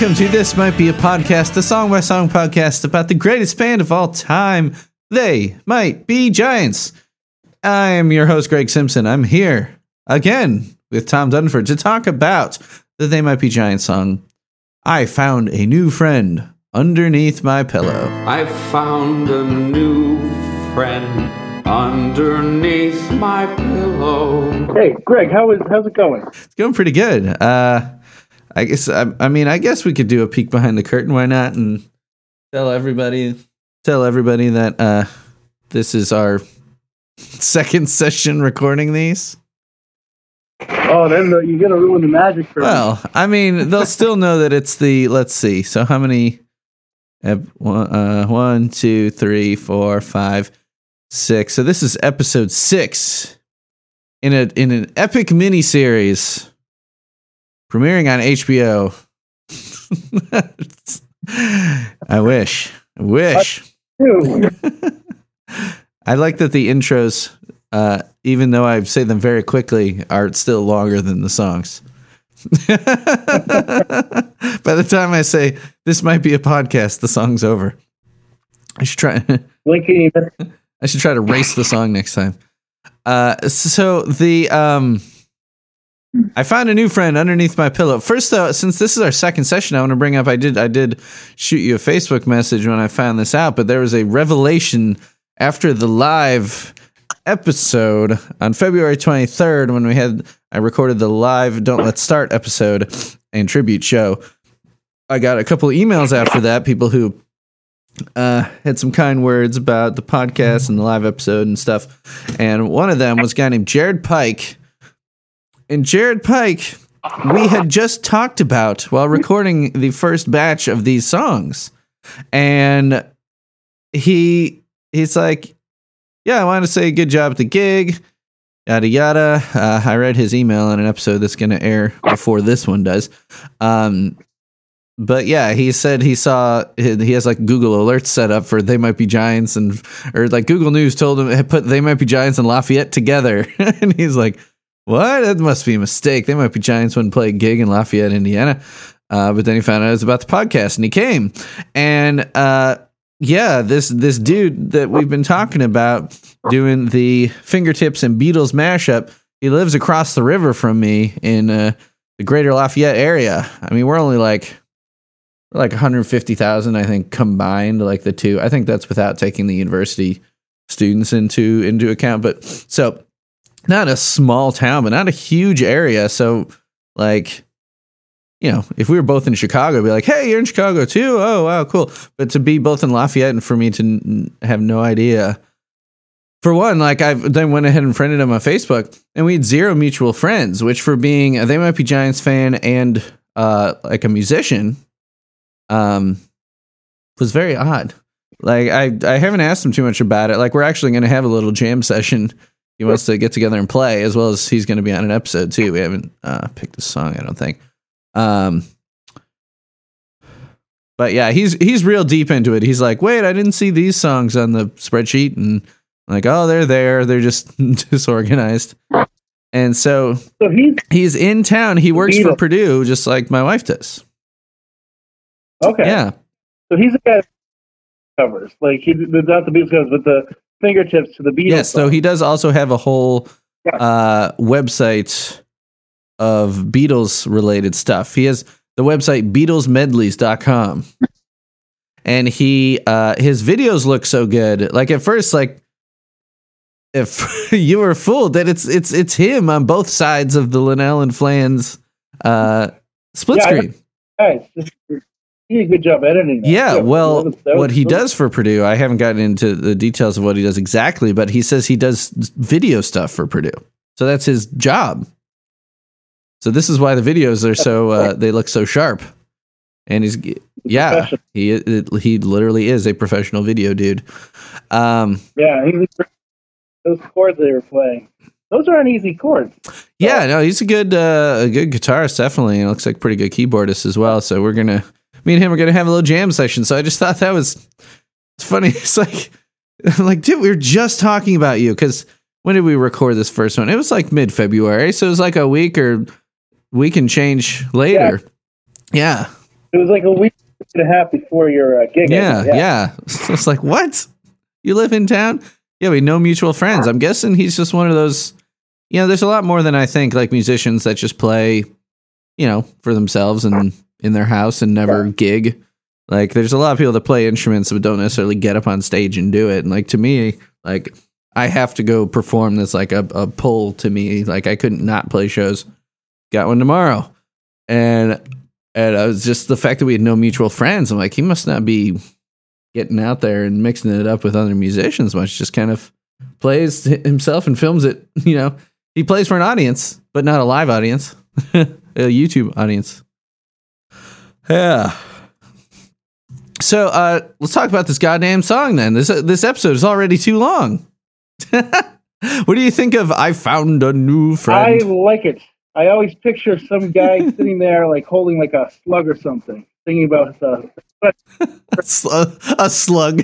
Welcome to This Might Be a Podcast, a song by song podcast about the greatest band of all time. They might be giants. I am your host, Greg Simpson. I'm here again with Tom Dunford to talk about the They Might Be Giants song. I found a new friend underneath my pillow. I found a new friend underneath my pillow. Hey, Greg, how is how's it going? It's going pretty good. Uh, I guess I, I mean I guess we could do a peek behind the curtain. Why not? And tell everybody tell everybody that uh, this is our second session recording these. Oh, then the, you're gonna ruin the magic for me. Well, I mean they'll still know that it's the. Let's see. So how many? uh, one, two, three, four, five, six. So this is episode six in a in an epic mini series premiering on HBO. I wish. I wish. I like that the intros, uh, even though I say them very quickly, are still longer than the songs. By the time I say this might be a podcast, the song's over. I should try. I should try to race the song next time. Uh, so the um, I found a new friend underneath my pillow. First, though, since this is our second session, I want to bring up. I did I did shoot you a Facebook message when I found this out, but there was a revelation after the live episode on February 23rd when we had I recorded the live Don't Let's Start episode and tribute show. I got a couple emails after that, people who uh, had some kind words about the podcast and the live episode and stuff. And one of them was a guy named Jared Pike. And Jared Pike, we had just talked about while recording the first batch of these songs. And he he's like, Yeah, I want to say good job at the gig. Yada yada. Uh, I read his email on an episode that's going to air before this one does. Um, but yeah, he said he saw he has like Google alerts set up for they might be giants and or like Google News told him put they might be giants and Lafayette together, and he's like, "What? That must be a mistake. They might be giants wouldn't play a gig in Lafayette, Indiana." Uh, but then he found out it was about the podcast, and he came, and uh, yeah, this this dude that we've been talking about doing the fingertips and Beatles mashup. He lives across the river from me in uh, the greater Lafayette area. I mean, we're only like like 150,000 I think combined like the two. I think that's without taking the university students into into account but so not a small town but not a huge area so like you know, if we were both in Chicago, be like, "Hey, you're in Chicago too? Oh, wow, cool." But to be both in Lafayette and for me to n- have no idea, for one, like I've then went ahead and friended him on Facebook, and we had zero mutual friends. Which, for being a They Might Be Giants fan and uh, like a musician, um, was very odd. Like I, I haven't asked him too much about it. Like we're actually going to have a little jam session. He wants to get together and play, as well as he's going to be on an episode too. We haven't uh, picked a song, I don't think. Um, but yeah, he's he's real deep into it. He's like, wait, I didn't see these songs on the spreadsheet, and I'm like, oh, they're there. They're just disorganized. And so So he's he's in town. He works for Purdue, just like my wife does. okay. Yeah, So he's a guy covers like he not the Beatles covers, but the fingertips to the Beatles. yes. So he does also have a whole Yeah. uh, website of Beatles related stuff. He has the website BeatlesMedleys.com. And he uh his videos look so good. Like at first, like if you were fooled that it's it's it's him on both sides of the Linnell and Flans uh split Yeah, screen. guys, this, he did a good job editing. that. Yeah, well, that was- that what he does for Purdue, I haven't gotten into the details of what he does exactly, but he says he does video stuff for Purdue. So that's his job. So this is why the videos are so uh, they look so sharp. And he's yeah, he he literally is a professional video dude. Um, Yeah, he was, those chords they were playing. Those aren't easy chords. yeah, no, he's a good uh, a good guitarist definitely. And looks like a pretty good keyboardist as well. So we're gonna me and him are gonna have a little jam session. So I just thought that was it's funny. It's like I'm like, dude, we were just talking about you because when did we record this first one? It was like mid February, so it was like a week or week and change later. Yeah. It was like a week and a half before your uh, gig. Yeah, think. yeah. it's like, what? You live in town? Yeah, we know mutual friends. I'm guessing he's just one of those. You know, there's a lot more than I think. Like musicians that just play, you know, for themselves and in their house and never gig. Like, there's a lot of people that play instruments but don't necessarily get up on stage and do it. And like to me, like I have to go perform. That's like a, a pull to me. Like I couldn't not play shows. Got one tomorrow, and and I was just the fact that we had no mutual friends. I'm like, he must not be getting out there and mixing it up with other musicians much. Just kind of plays himself and films it. You know, he plays for an audience, but not a live audience, a YouTube audience. Yeah. So uh, let's talk about this goddamn song then. This this episode is already too long. what do you think of "I Found a New friend? I like it. I always picture some guy sitting there, like holding like a slug or something, thinking about uh, a, sl- a slug.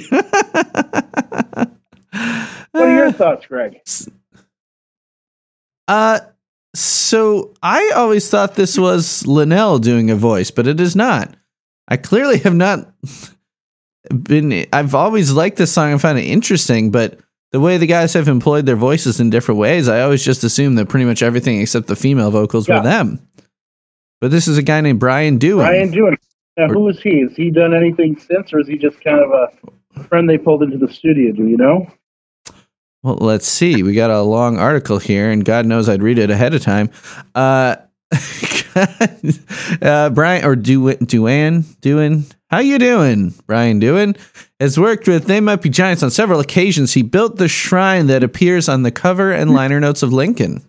What are your thoughts, Greg? Uh, so I always thought this was Linnell doing a voice, but it is not. I clearly have not been. I've always liked this song and found it interesting, but the way the guys have employed their voices in different ways, I always just assumed that pretty much everything except the female vocals Yeah. were them. But this is a guy named Brian Dewan. Brian Dewan. Now, who is he? Has he done anything since, or is he just kind of a friend they pulled into the studio? Do you know? Well, let's see. We got a long article here, and God knows I'd read it ahead of time. Uh, uh, Brian or Du- Duane, doing how you doing? Brian Dewan has worked with They Might Be Giants on several occasions. He built the shrine that appears on the cover and liner notes of Lincoln.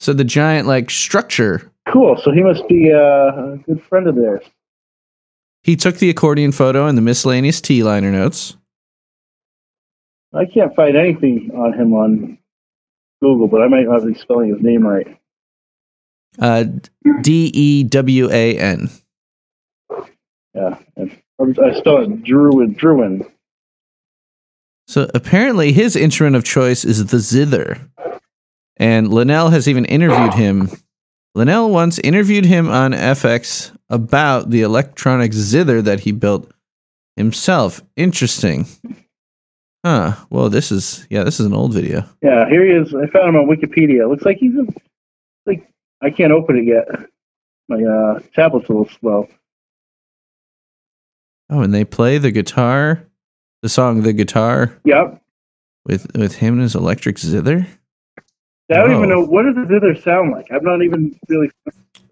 So the giant like structure. Cool. So he must be uh, a good friend of theirs. He took the accordion photo and the miscellaneous T liner notes. I can't find anything on him on Google, but I might not be spelling his name right. Uh, D E W A N. Yeah, I spell it Druid. Druin. So apparently his instrument of choice is the zither. And Linnell has even interviewed him. Linnell once interviewed him on FX about the electronic zither that he built himself. Interesting. Huh. Well, this is yeah, this is an old video. Yeah, here he is. I found him on Wikipedia. Looks like he's like I can't open it yet. My uh, tablet's a little slow. Oh, and they play the guitar, the song "The Guitar" Yep. with with him and his electric zither. I don't Oh. even know what does the zither sound like. I'm not even really.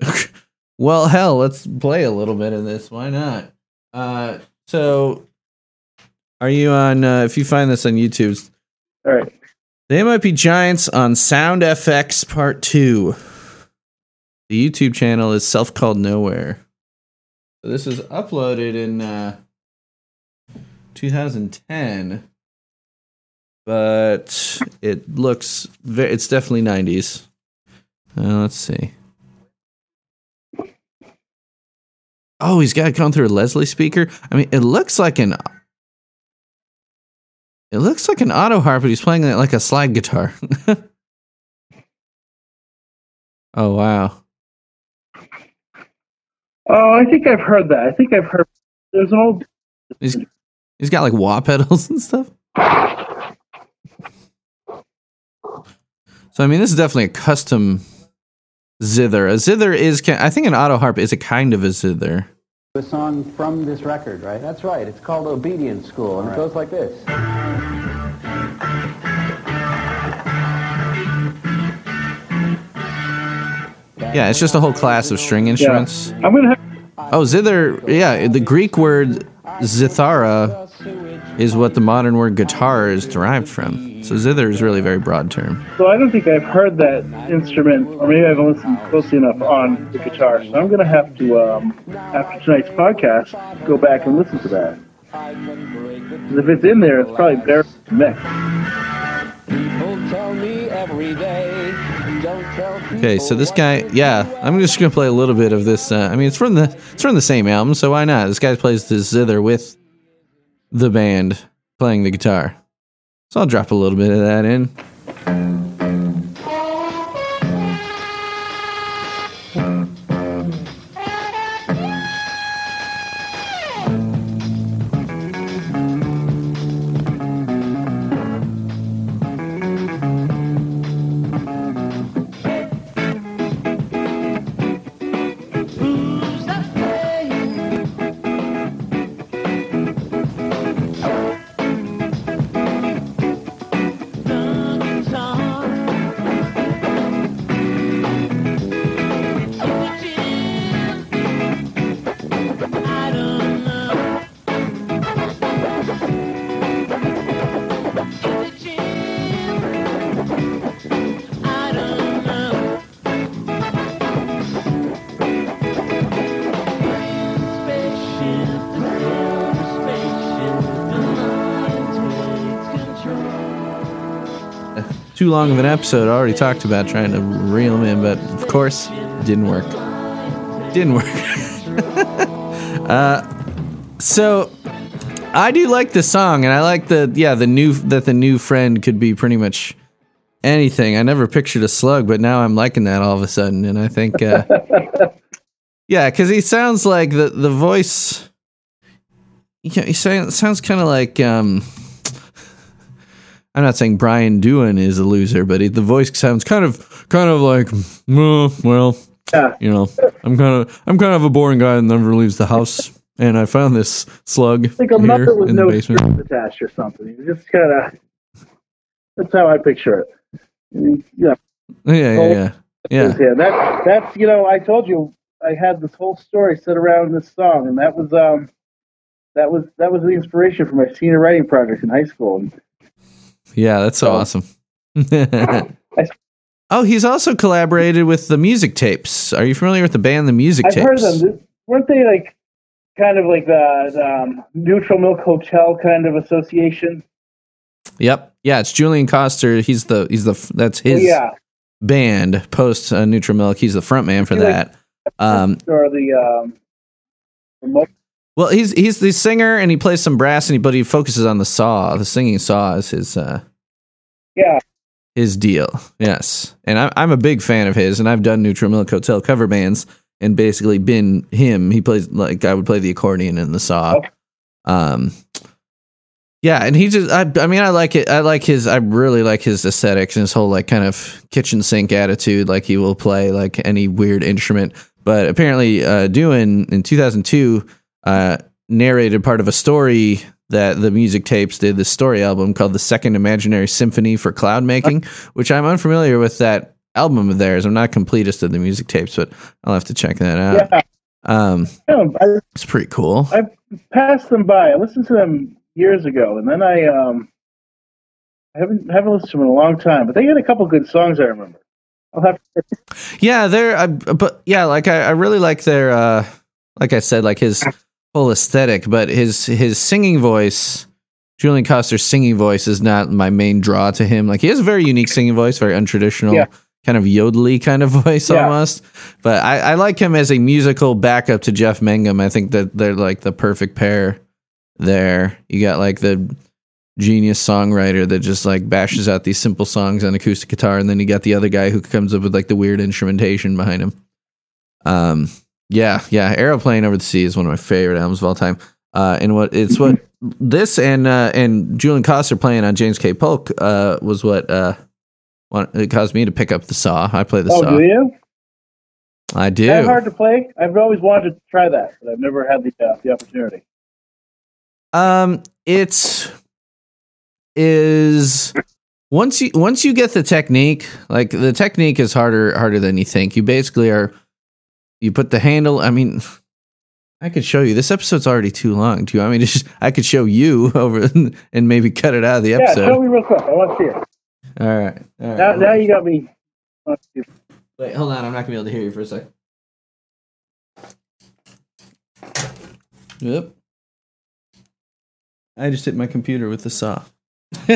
well, hell, let's play a little bit of this. Why not? Uh, so, are you on? Uh, if you find this on YouTube, All right. they might be giants on Sound FX Part Two. The YouTube channel is self called Nowhere. So this is uploaded in uh, 2010, but it looks ve- it's definitely 90s. Uh, let's see. Oh, he's got it going through a Leslie speaker. I mean, it looks like an it looks like an auto harp, but he's playing it like a slide guitar. oh wow. Oh, I think I've heard that. I think I've heard. There's an old. He's he's got like wah pedals and stuff. So I mean, this is definitely a custom zither. A zither is, I think, an auto harp is a kind of a zither. A song from this record, right? That's right. It's called Obedience School, and it goes like this. Yeah, it's just a whole class of string Yeah. instruments. I'm gonna have. Oh, zither. Yeah, the Greek word zithara is what the modern word guitar is derived from. So zither is really a very broad term. So I don't think I've heard that instrument, or maybe I haven't listened closely enough on the guitar. So I'm gonna have to, um, after tonight's podcast, go back and listen to that. 'Cause if it's in there, it's probably buried in the mix. People tell me every day. Don't tell Okay, so this guy, yeah, I'm just gonna play a little bit of this. Uh, I mean, it's from the it's from the same album, so why not? This guy plays the zither with the band playing the guitar. So I'll drop a little bit of that in. Too long of an episode. I already talked about trying to reel him in, but of course, didn't work. Didn't work. uh, so I do like the song, and I like the yeah the new that the new friend could be pretty much anything. I never pictured a slug, but now I'm liking that all of a sudden, and I think uh, yeah, because he sounds like the the voice. Yeah, he sounds sounds kind of like um. I'm not saying Brian Dewan is a loser, but he, the voice sounds kind of kind of like well, well, Yeah. you know, I'm kind of I'm kind of a boring guy that never leaves the house, and I found this slug Like a here with in the no basement. attached or something. You just kind of. That's how I picture it. Yeah, Yeah, yeah, yeah, yeah. yeah. That that's you know I told you I had this whole story set around this song, and that was um that was that was the inspiration for my senior writing project in high school. And Yeah, that's so Oh. awesome. oh, he's also collaborated with the Music Tapes. Are you familiar with the band The Music Tapes? I've Tapes? heard of them. Weren't they like kind of like the, the um, Neutral Milk Hotel kind of association? Yep. Yeah, it's Julian Koster. He's the he's the that's his yeah, band post uh, Milk, He's the front man for He, like- that. Um, or the um, remote. Well, he's he's the singer and he plays some brass and he but he focuses on the saw. The singing saw is his uh Yeah, his deal. Yes, and I'm I'm a big fan of his, and I've done Neutral Milk Hotel cover bands and basically been him. He plays like I would play the accordion in the saw. Okay. Um, yeah, and he just I I mean I like it. I like his. I really like his aesthetics and his whole like kind of kitchen sink attitude. Like he will play like any weird instrument. But apparently, uh, Dewan in 2002, uh, narrated part of a story that the music tapes did this story album called the Second Imaginary Symphony for Cloud Making, which I'm unfamiliar with that album of theirs. I'm not completist of the music tapes, but I'll have to check that out. yeah. Um, I, it's pretty cool. I passed them by. I listened to them years ago, and then I um, I haven't haven't listened to them in a long time. But they had a couple good songs. I remember. I'll have to. Yeah, they're I, but yeah, like I, I really like their uh like I said, like his whole aesthetic, but his his singing voice, Julian Koster's singing voice is not my main draw to him. Like he has a very unique singing voice, very untraditional, Yeah. kind of yodely kind of voice Yeah. almost. But I, I like him as a musical backup to Jeff Mangum. I think that they're like the perfect pair there. You got like the genius songwriter that just like bashes out these simple songs on acoustic guitar, and then you got the other guy who comes up with like the weird instrumentation behind him. Um, yeah, yeah, Aeroplane Over the Sea is one of my favorite albums of all time. Uh, and what it's what this and uh, and Julian Koster playing on James K. Polk uh, was what uh, it caused me to pick up the saw. I play the saw. Oh, saw. do you? I Is that do. hard to play? I've always wanted to try that, but I've never had the uh, the opportunity. Um, it's is once you once you get the technique, like the technique is harder harder than you think. You basically are you put the handle. I mean, I could show you. This episode's already too long. Do you want me just? I could show you over and maybe cut it out of the episode. Yeah, show me real quick. I want to see it. all right. All right. Now, now you got me. I want to see it. Wait, hold on. I'm not gonna be able to hear you for a sec. Yep. I just hit my computer with the saw.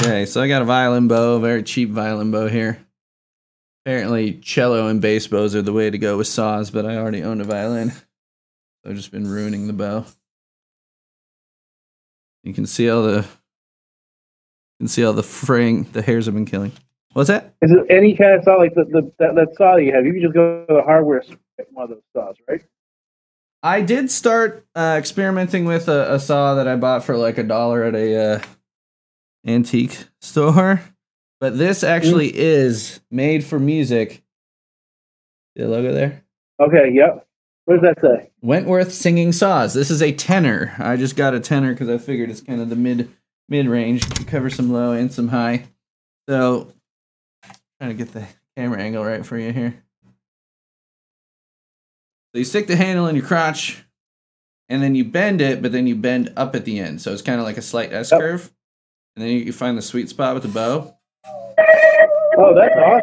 okay, so I got a violin bow, very cheap violin bow here. Apparently, cello and bass bows are the way to go with saws, but I already own a violin. So I've just been ruining the bow. You can see all the you can see all the fraying the hairs have been killing. What's that? Is it any kind of saw like the, the that, that saw you have? You can just go to the hardware store and get one of those saws, right? I did start uh, experimenting with a, a saw that I bought for like a dollar at a uh, antique store, but this actually is made for music. The logo there, Okay. Yep. What does that say? Wentworth singing saws. This is a tenor. I just got a tenor because I figured it's kind of the mid mid range. You cover some low and some high. So, trying to get the camera angle right for you here. So you stick the handle in your crotch, and then you bend it, but then you bend up at the end. So it's kind of like a slight S curve. And then you you find the sweet spot with the bow. Oh, that's awesome.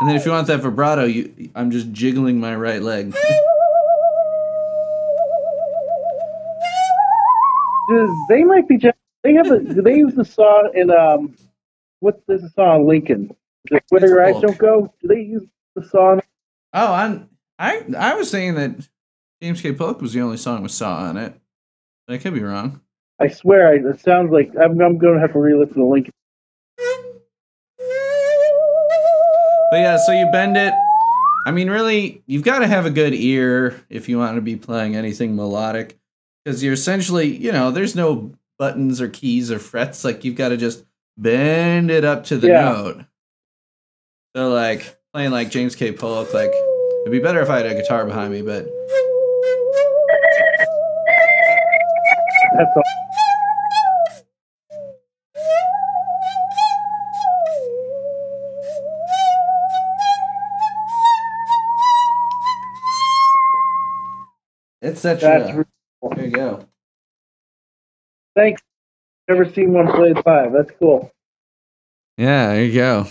And then if you want that vibrato, you I'm just jiggling my right leg. they might be just they have a do they use the song in um what there's a song Lincoln? Is Where Your Eyes Don't Go? Do they use the song? Oh, I'm, I I was saying that James K. Polk was the only song with Saw on it. I could be wrong. I swear, I, it sounds like I'm, I'm going to have to re-listen to Lincoln. But yeah, so you bend it. I mean, really, you've got to have a good ear if you want to be playing anything melodic, because you're essentially, you know, there's no buttons or keys or frets. Like you've got to just bend it up to the Yeah. note. So like playing like James K. Polk, like it'd be better if I had a guitar behind me, but That's all. it's such That's a. re- There you go. thanks. Never seen one played live. That's cool. Yeah, there you go.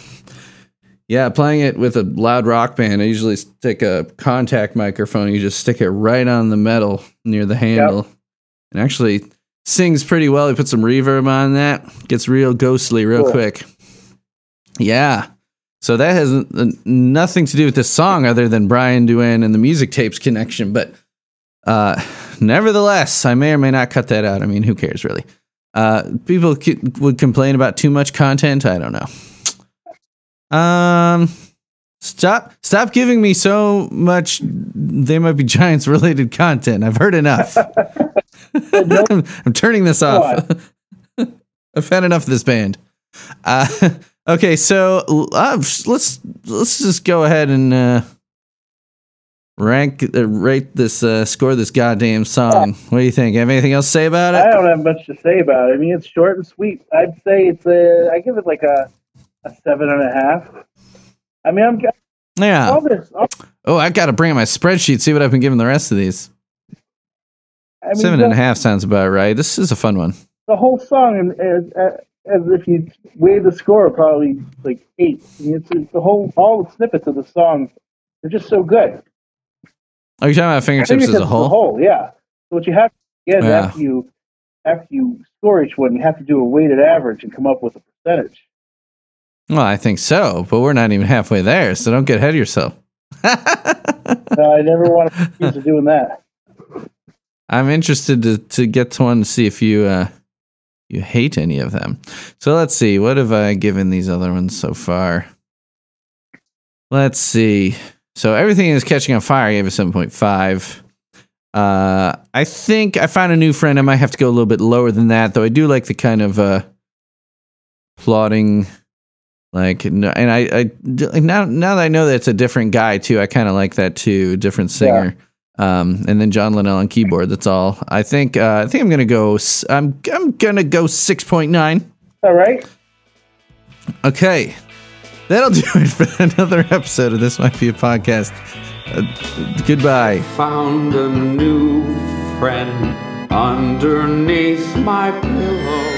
Yeah, playing it with a loud rock band, I usually stick a contact microphone. You just stick it right on the metal near the handle. And actually sings pretty well. He put some reverb on that. Gets real ghostly real Cool. quick. Yeah. So that has nothing to do with this song other than Brian Duane and the music tapes connection. But uh, nevertheless, I may or may not cut that out. I mean, who cares really? Uh, people c- would complain about too much content. I don't know. Um, stop, stop giving me so much. They might be giants related content. I've heard enough. I'm, I'm turning this off. I've had enough of this band. Uh, okay, so uh, let's let's just go ahead and uh, rank uh, rate this uh, score this goddamn song. What do you think? Have anything else to say about it? I don't have much to say about it. I mean, it's short and sweet. I'd say it's a. I give it like a a seven and a half. I mean, I'm Yeah. all this. All, Oh, I got to bring up my spreadsheet. See what I've been giving the rest of these. I mean, Seven and a half sounds about right. This is a fun one. the whole song, and as, uh, as if you weigh the score, probably like eight. I mean, it's, it's the whole all the snippets of the song. They're just so good. Are you talking about fingertips as a whole? whole, yeah. So what you have again Yeah. after you after you score each one, you have to do a weighted average and come up with a percentage. Well, I think so, but we're not even halfway there, so don't get ahead of yourself. No, I never want to accuse of doing that. I'm interested to to get to one to see if you uh you hate any of them. So let's see. What have I given these other ones so far? Let's see. So everything is catching on fire. I gave a seven point five. Uh, I think I found a new friend. I might have to go a little bit lower than that, though. I do like the kind of uh, plotting, like, and I, I now now that I know that it's a different guy too. I kind of like that too, different singer. Um, and then John Linnell on keyboard. That's all. I think. Uh, I think I'm gonna go. s- I'm I'm gonna go six point nine. All right. Okay, that'll do it for another episode of this. Might be a podcast. Uh, goodbye. Found a new friend underneath my pillow.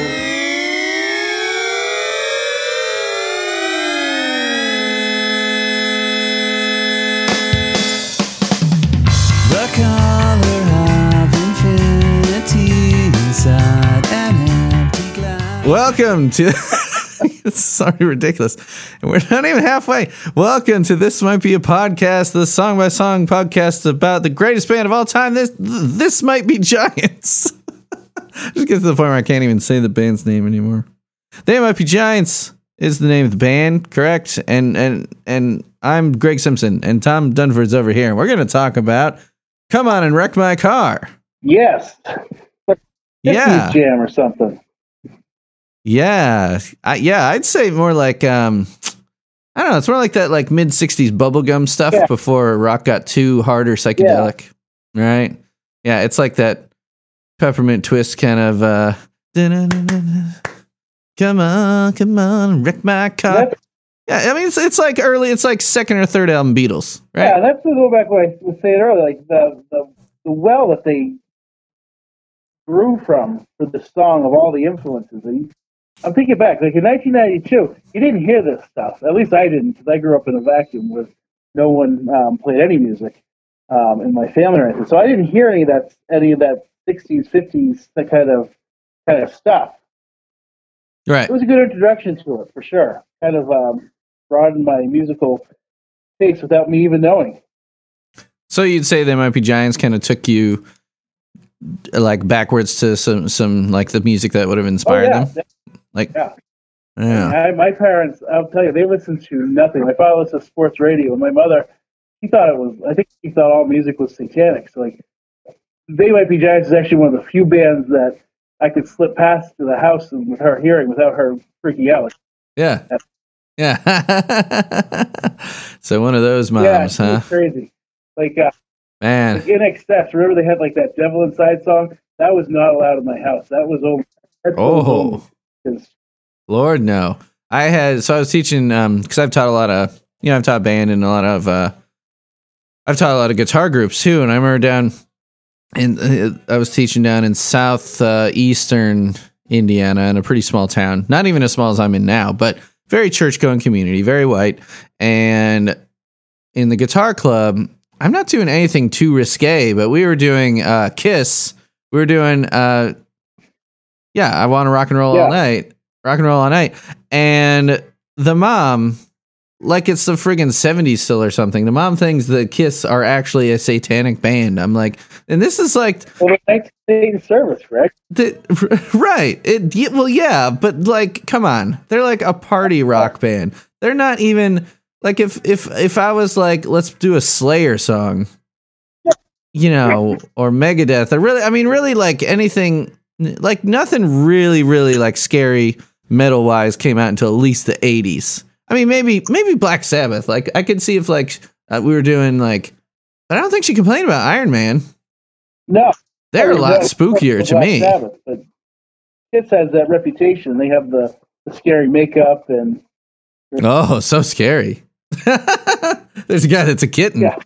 Welcome to. it's sorry, ridiculous. We're not even halfway. Welcome to this might be a podcast, the song by song podcast about the greatest band of all time. This this might be Giants. Just get to the point where I can't even say the band's name anymore. They might be Giants is the name of the band, correct? And and and I'm Greg Simpson, and Tom Dunford's over here, and we're going to talk about "Come On and Wreck My Car." Yes. Yeah, 50s jam or something. Yeah, I, yeah. I'd say more like um, I don't know. It's more like that, like mid '60s bubblegum stuff Yeah. before rock got too hard or psychedelic, right? Yeah, it's like that peppermint twist kind of. uh Come on, come on, wreck my car. Yeah, I mean it's it's like early, it's like second or third album Beatles, Yeah, that's to go back what I was saying earlier, like the, the the well that they grew from for the song of all the influences. I'm thinking back, like in 1992, you didn't hear this stuff. At least I didn't, because I grew up in a vacuum where no one um, played any music um, in my family or anything. So I didn't hear any of that, any of that 60s, 50s, that kind of kind of stuff. Right. It was a good introduction to it for sure. Kind of um, broadened my musical taste without me even knowing. So you'd say they might be giants kind of took you like backwards to some some like the music that would have Oh inspired yeah, them. Like yeah. yeah. I, my parents, I'll tell you, they listened to nothing. My father listened to sports radio, and my mother, he thought it was. I think he thought all music was satanic. So like, they might be giants is actually one of the few bands that I could slip past to the house and with her hearing without her freaking out. Yeah. Yeah. so one of those moms, yeah, huh? crazy. Like uh, Man. like INXS. Remember they had like that "Devil Inside" song. That was not allowed in my house. That was over. Oh. Lord no. I had so I was teaching um because I've taught a lot of you know I've taught band and a lot of uh I've taught a lot of guitar groups too and I remember down in uh, I was teaching down in south uh, Indiana in a pretty small town not even as small as I'm in now but very church going community very white and in the guitar club I'm not doing anything too risque but we were doing uh Kiss we were doing uh yeah I want to rock and roll Yeah. all night rock and roll all night. And the mom, like it's the friggin' 70s still or something, the mom thinks the Kiss are actually a satanic band. I'm like, and this is like, well, the next day in service, correct? the, right. It, well, yeah, but like, come on. They're like a party rock band. They're not even like if, if, if I was like, let's do a Slayer song, you know, or Megadeth, or really, I mean, really like anything, like nothing really, really like scary metal wise came out until at least the 80s. I mean, maybe, maybe Black Sabbath. Like, I could see if like uh, we were doing like, but I don't think she complained about Iron Man. No, They're a I mean, lot spookier to Black me. Sabbath, but Kiss has that reputation. They have the, the scary makeup and Oh, so scary. There's a guy that's a kitten. Yeah.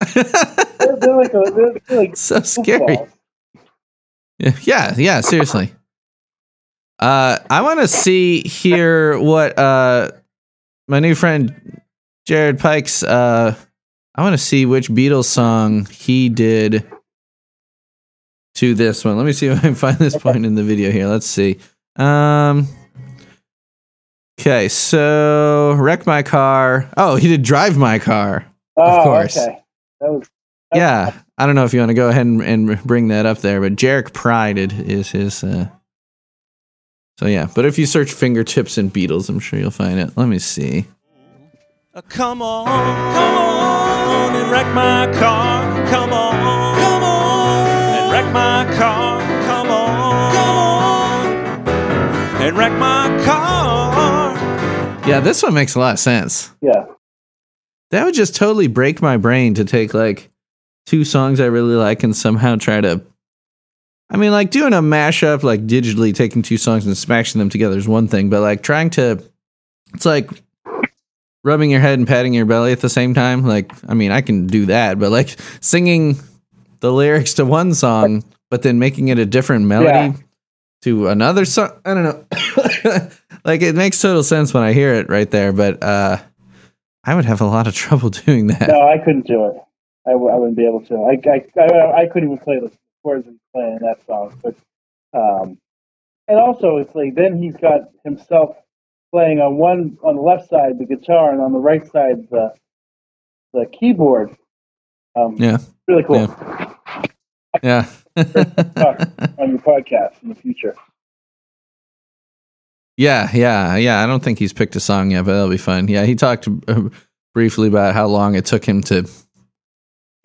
they're, they're like a, they're, like so scary. Yeah, yeah, seriously. Uh I want to see here what uh my new friend Jared Pikes uh I want to see which Beatles song he did to this one. Let me see if I can find this point in the video here. Let's see. Um Okay, so wreck my car. Oh, he did drive my car. Oh, course. okay. That was Yeah, I don't know if you want to go ahead and, and bring that up there, but Jared Pike is his. Uh, so yeah, but if you search fingertips and Beatles, I'm sure you'll find it. Let me see. Uh, Come on, come on and wreck my car. Come on, come on and wreck my car. Come on, come on and wreck my car. Yeah, this one makes a lot of sense. yeah. That would just totally break my brain to take like two songs I really like and somehow try to. I mean, like doing a mashup, like digitally taking two songs and smashing them together is one thing, but like trying to, it's like rubbing your head and patting your belly at the same time. Like, I mean, I can do that, but like singing the lyrics to one song, but then making it a different melody Yeah. to another song. I don't know. like, it makes total sense when I hear it right there, but uh, I would have a lot of trouble doing that. No, I couldn't do it. I, w- I wouldn't be able to. I, I, I, I couldn't even play the chords he's playing in that song. But um, and also it's like then he's got himself playing on one on the left side the guitar and on the right side the the keyboard. Um, Yeah. really cool. Yeah. Talk on your podcast in the future. yeah, yeah, yeah. I don't think he's picked a song yet, but that'll be fun. Yeah, he talked uh, briefly about how long it took him to.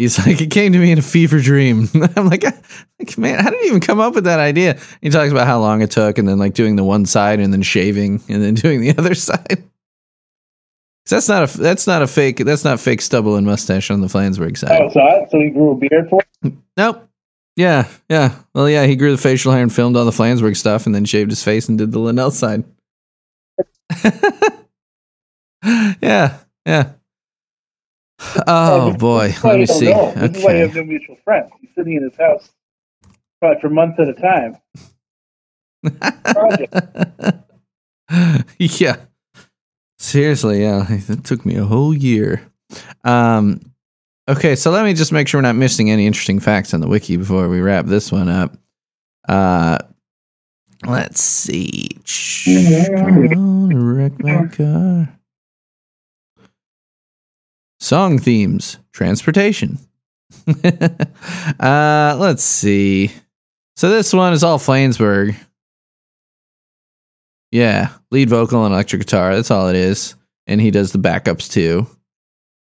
He's like, it came to me in a fever dream. I'm like, like, man, how did you even come up with that idea? He talks about how long it took, and then like doing the one side, and then shaving, and then doing the other side. that's not a that's not a fake that's not fake stubble and mustache on the Flansburgh side. Oh, so so he grew a beard for. it? Nope. Yeah, yeah. Well, yeah, he grew the facial hair and filmed all the Flansburgh stuff and then shaved his face and did the Linnell side. yeah, yeah. Oh this- boy, this is why let me see. know. This is why you have no mutual friends. He's sitting in his house probably for months at a time. Yeah. Seriously, yeah. It took me a whole year. Um okay, so let me just make sure we're not missing any interesting facts on the wiki before we wrap this one up. Uh Let's see. Wreck my car. Song themes, transportation. uh, let's see. So this one is all Flansburgh. Yeah, lead vocal and electric guitar. That's all it is, and he does the backups too.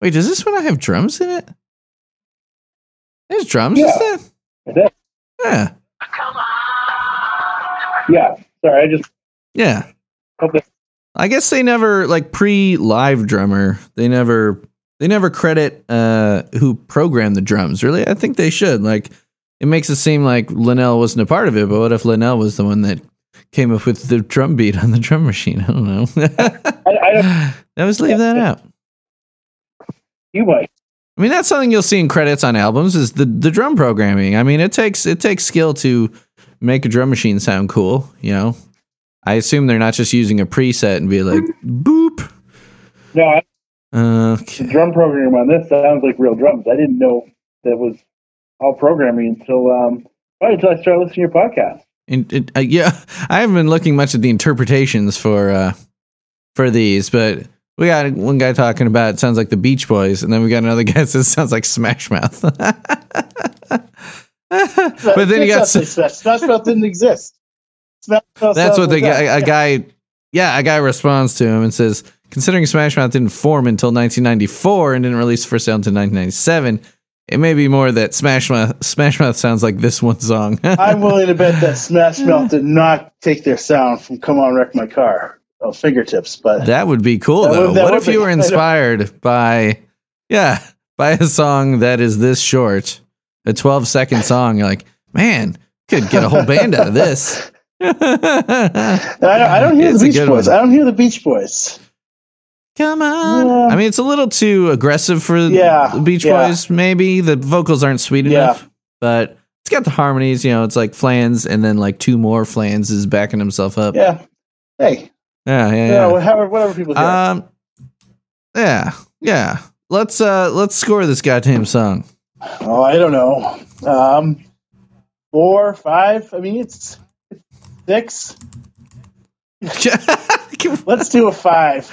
Wait, does this one have drums in it? There's drums. Yeah. Is that? Is that- Yeah, Yeah. Sorry, I just yeah. I guess they never like pre live drummer. They never they never credit uh who programmed the drums. Really, I think they should. Like it makes it seem like Linnell wasn't a part of it, but what if Linnell was the one that came up with the drum beat on the drum machine? I don't know. I, I don't. Always leave that out. You might. I mean, that's something you'll see in credits on albums is the the drum programming. I mean, it takes it takes skill to make a drum machine sound cool. You know, I assume they're not just using a preset and be like boop. No, I, Okay. the drum program on this sounds like real drums. I didn't know that was all programming until um probably until I started listening to your podcast. It, uh, yeah, I haven't been looking much at the interpretations for uh for these, but we got one guy talking about it sounds like the Beach Boys, and then we got another guy that says it sounds like Smash Mouth. but then you got Smash Mouth. Smash Mouth didn't exist. Smash Mouth that's what the guy, a guy, yeah, a guy responds to him and says, considering Smash Mouth didn't form until 1994 and didn't release first album until 1997, it may be more that Smash Mouth, Smash Mouth sounds like this one song. I'm willing to bet that Smash Mouth did not take their sound from "Come On Wreck My Car" oh, fingertips, but That would be cool That would- though. what if you were inspired by yeah, by a song that is this short, a 12 second song, you're like, man, could get a whole band out of this. I don't, I don't hear It's the Beach Boys. one. I don't hear the Beach Boys. Come on. Yeah. I mean, it's a little too aggressive for Yeah, the Beach yeah. Boys, maybe. The vocals aren't sweet Yeah. enough, but it's got the harmonies, you know, it's like flans and then like two more flans is backing himself up. Yeah, Yeah. Hey, yeah, yeah. you know, whatever, whatever people hear. Um, yeah, yeah. Let's uh let's score this goddamn song. oh, I don't know. Um, four, five. I mean, it's six. Let's do a five.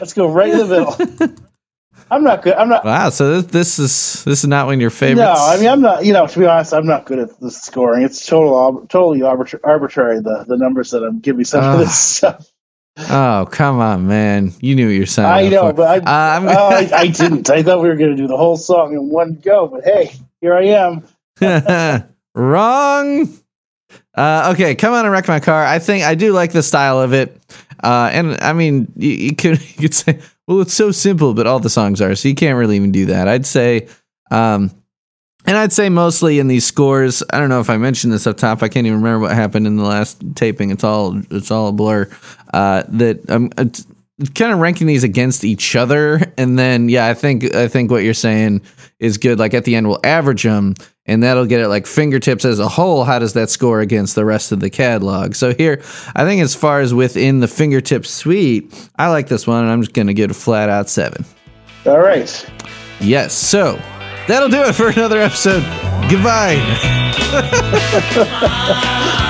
Let's go right in the middle. I'm not good. I'm not. wow, so this, this is this is not one of your favorites. No, I mean I'm not. You know, to be honest, I'm not good at the scoring. It's total, totally arbitra- arbitrary. The the numbers that I'm giving some Ah. of this stuff. oh come on, man, you knew what you're saying. I know, but I, Uh, oh, I, I didn't. I thought we were going to do the whole song in one go. But hey, here I am. Wrong. Uh, okay, come on and wreck my car. I think I do like the style of it. Uh, and I mean, you, you could you could say, well, it's so simple, but all the songs are, so you can't really even do that. I'd say, um, and I'd say mostly in these scores. I don't know if I mentioned this up top. I can't even remember what happened in the last taping. It's all it's all a blur. Uh, that it's kind of ranking these against each other, and then yeah, I think I think what you're saying is good. Like at the end, we'll average them, and that'll get it like fingertips as a whole. How does that score against the rest of the catalog? So here, I think as far as within the fingertips suite, I like this one, and I'm just gonna give it a flat out seven. All right. Yes. So that'll do it for another episode. Goodbye.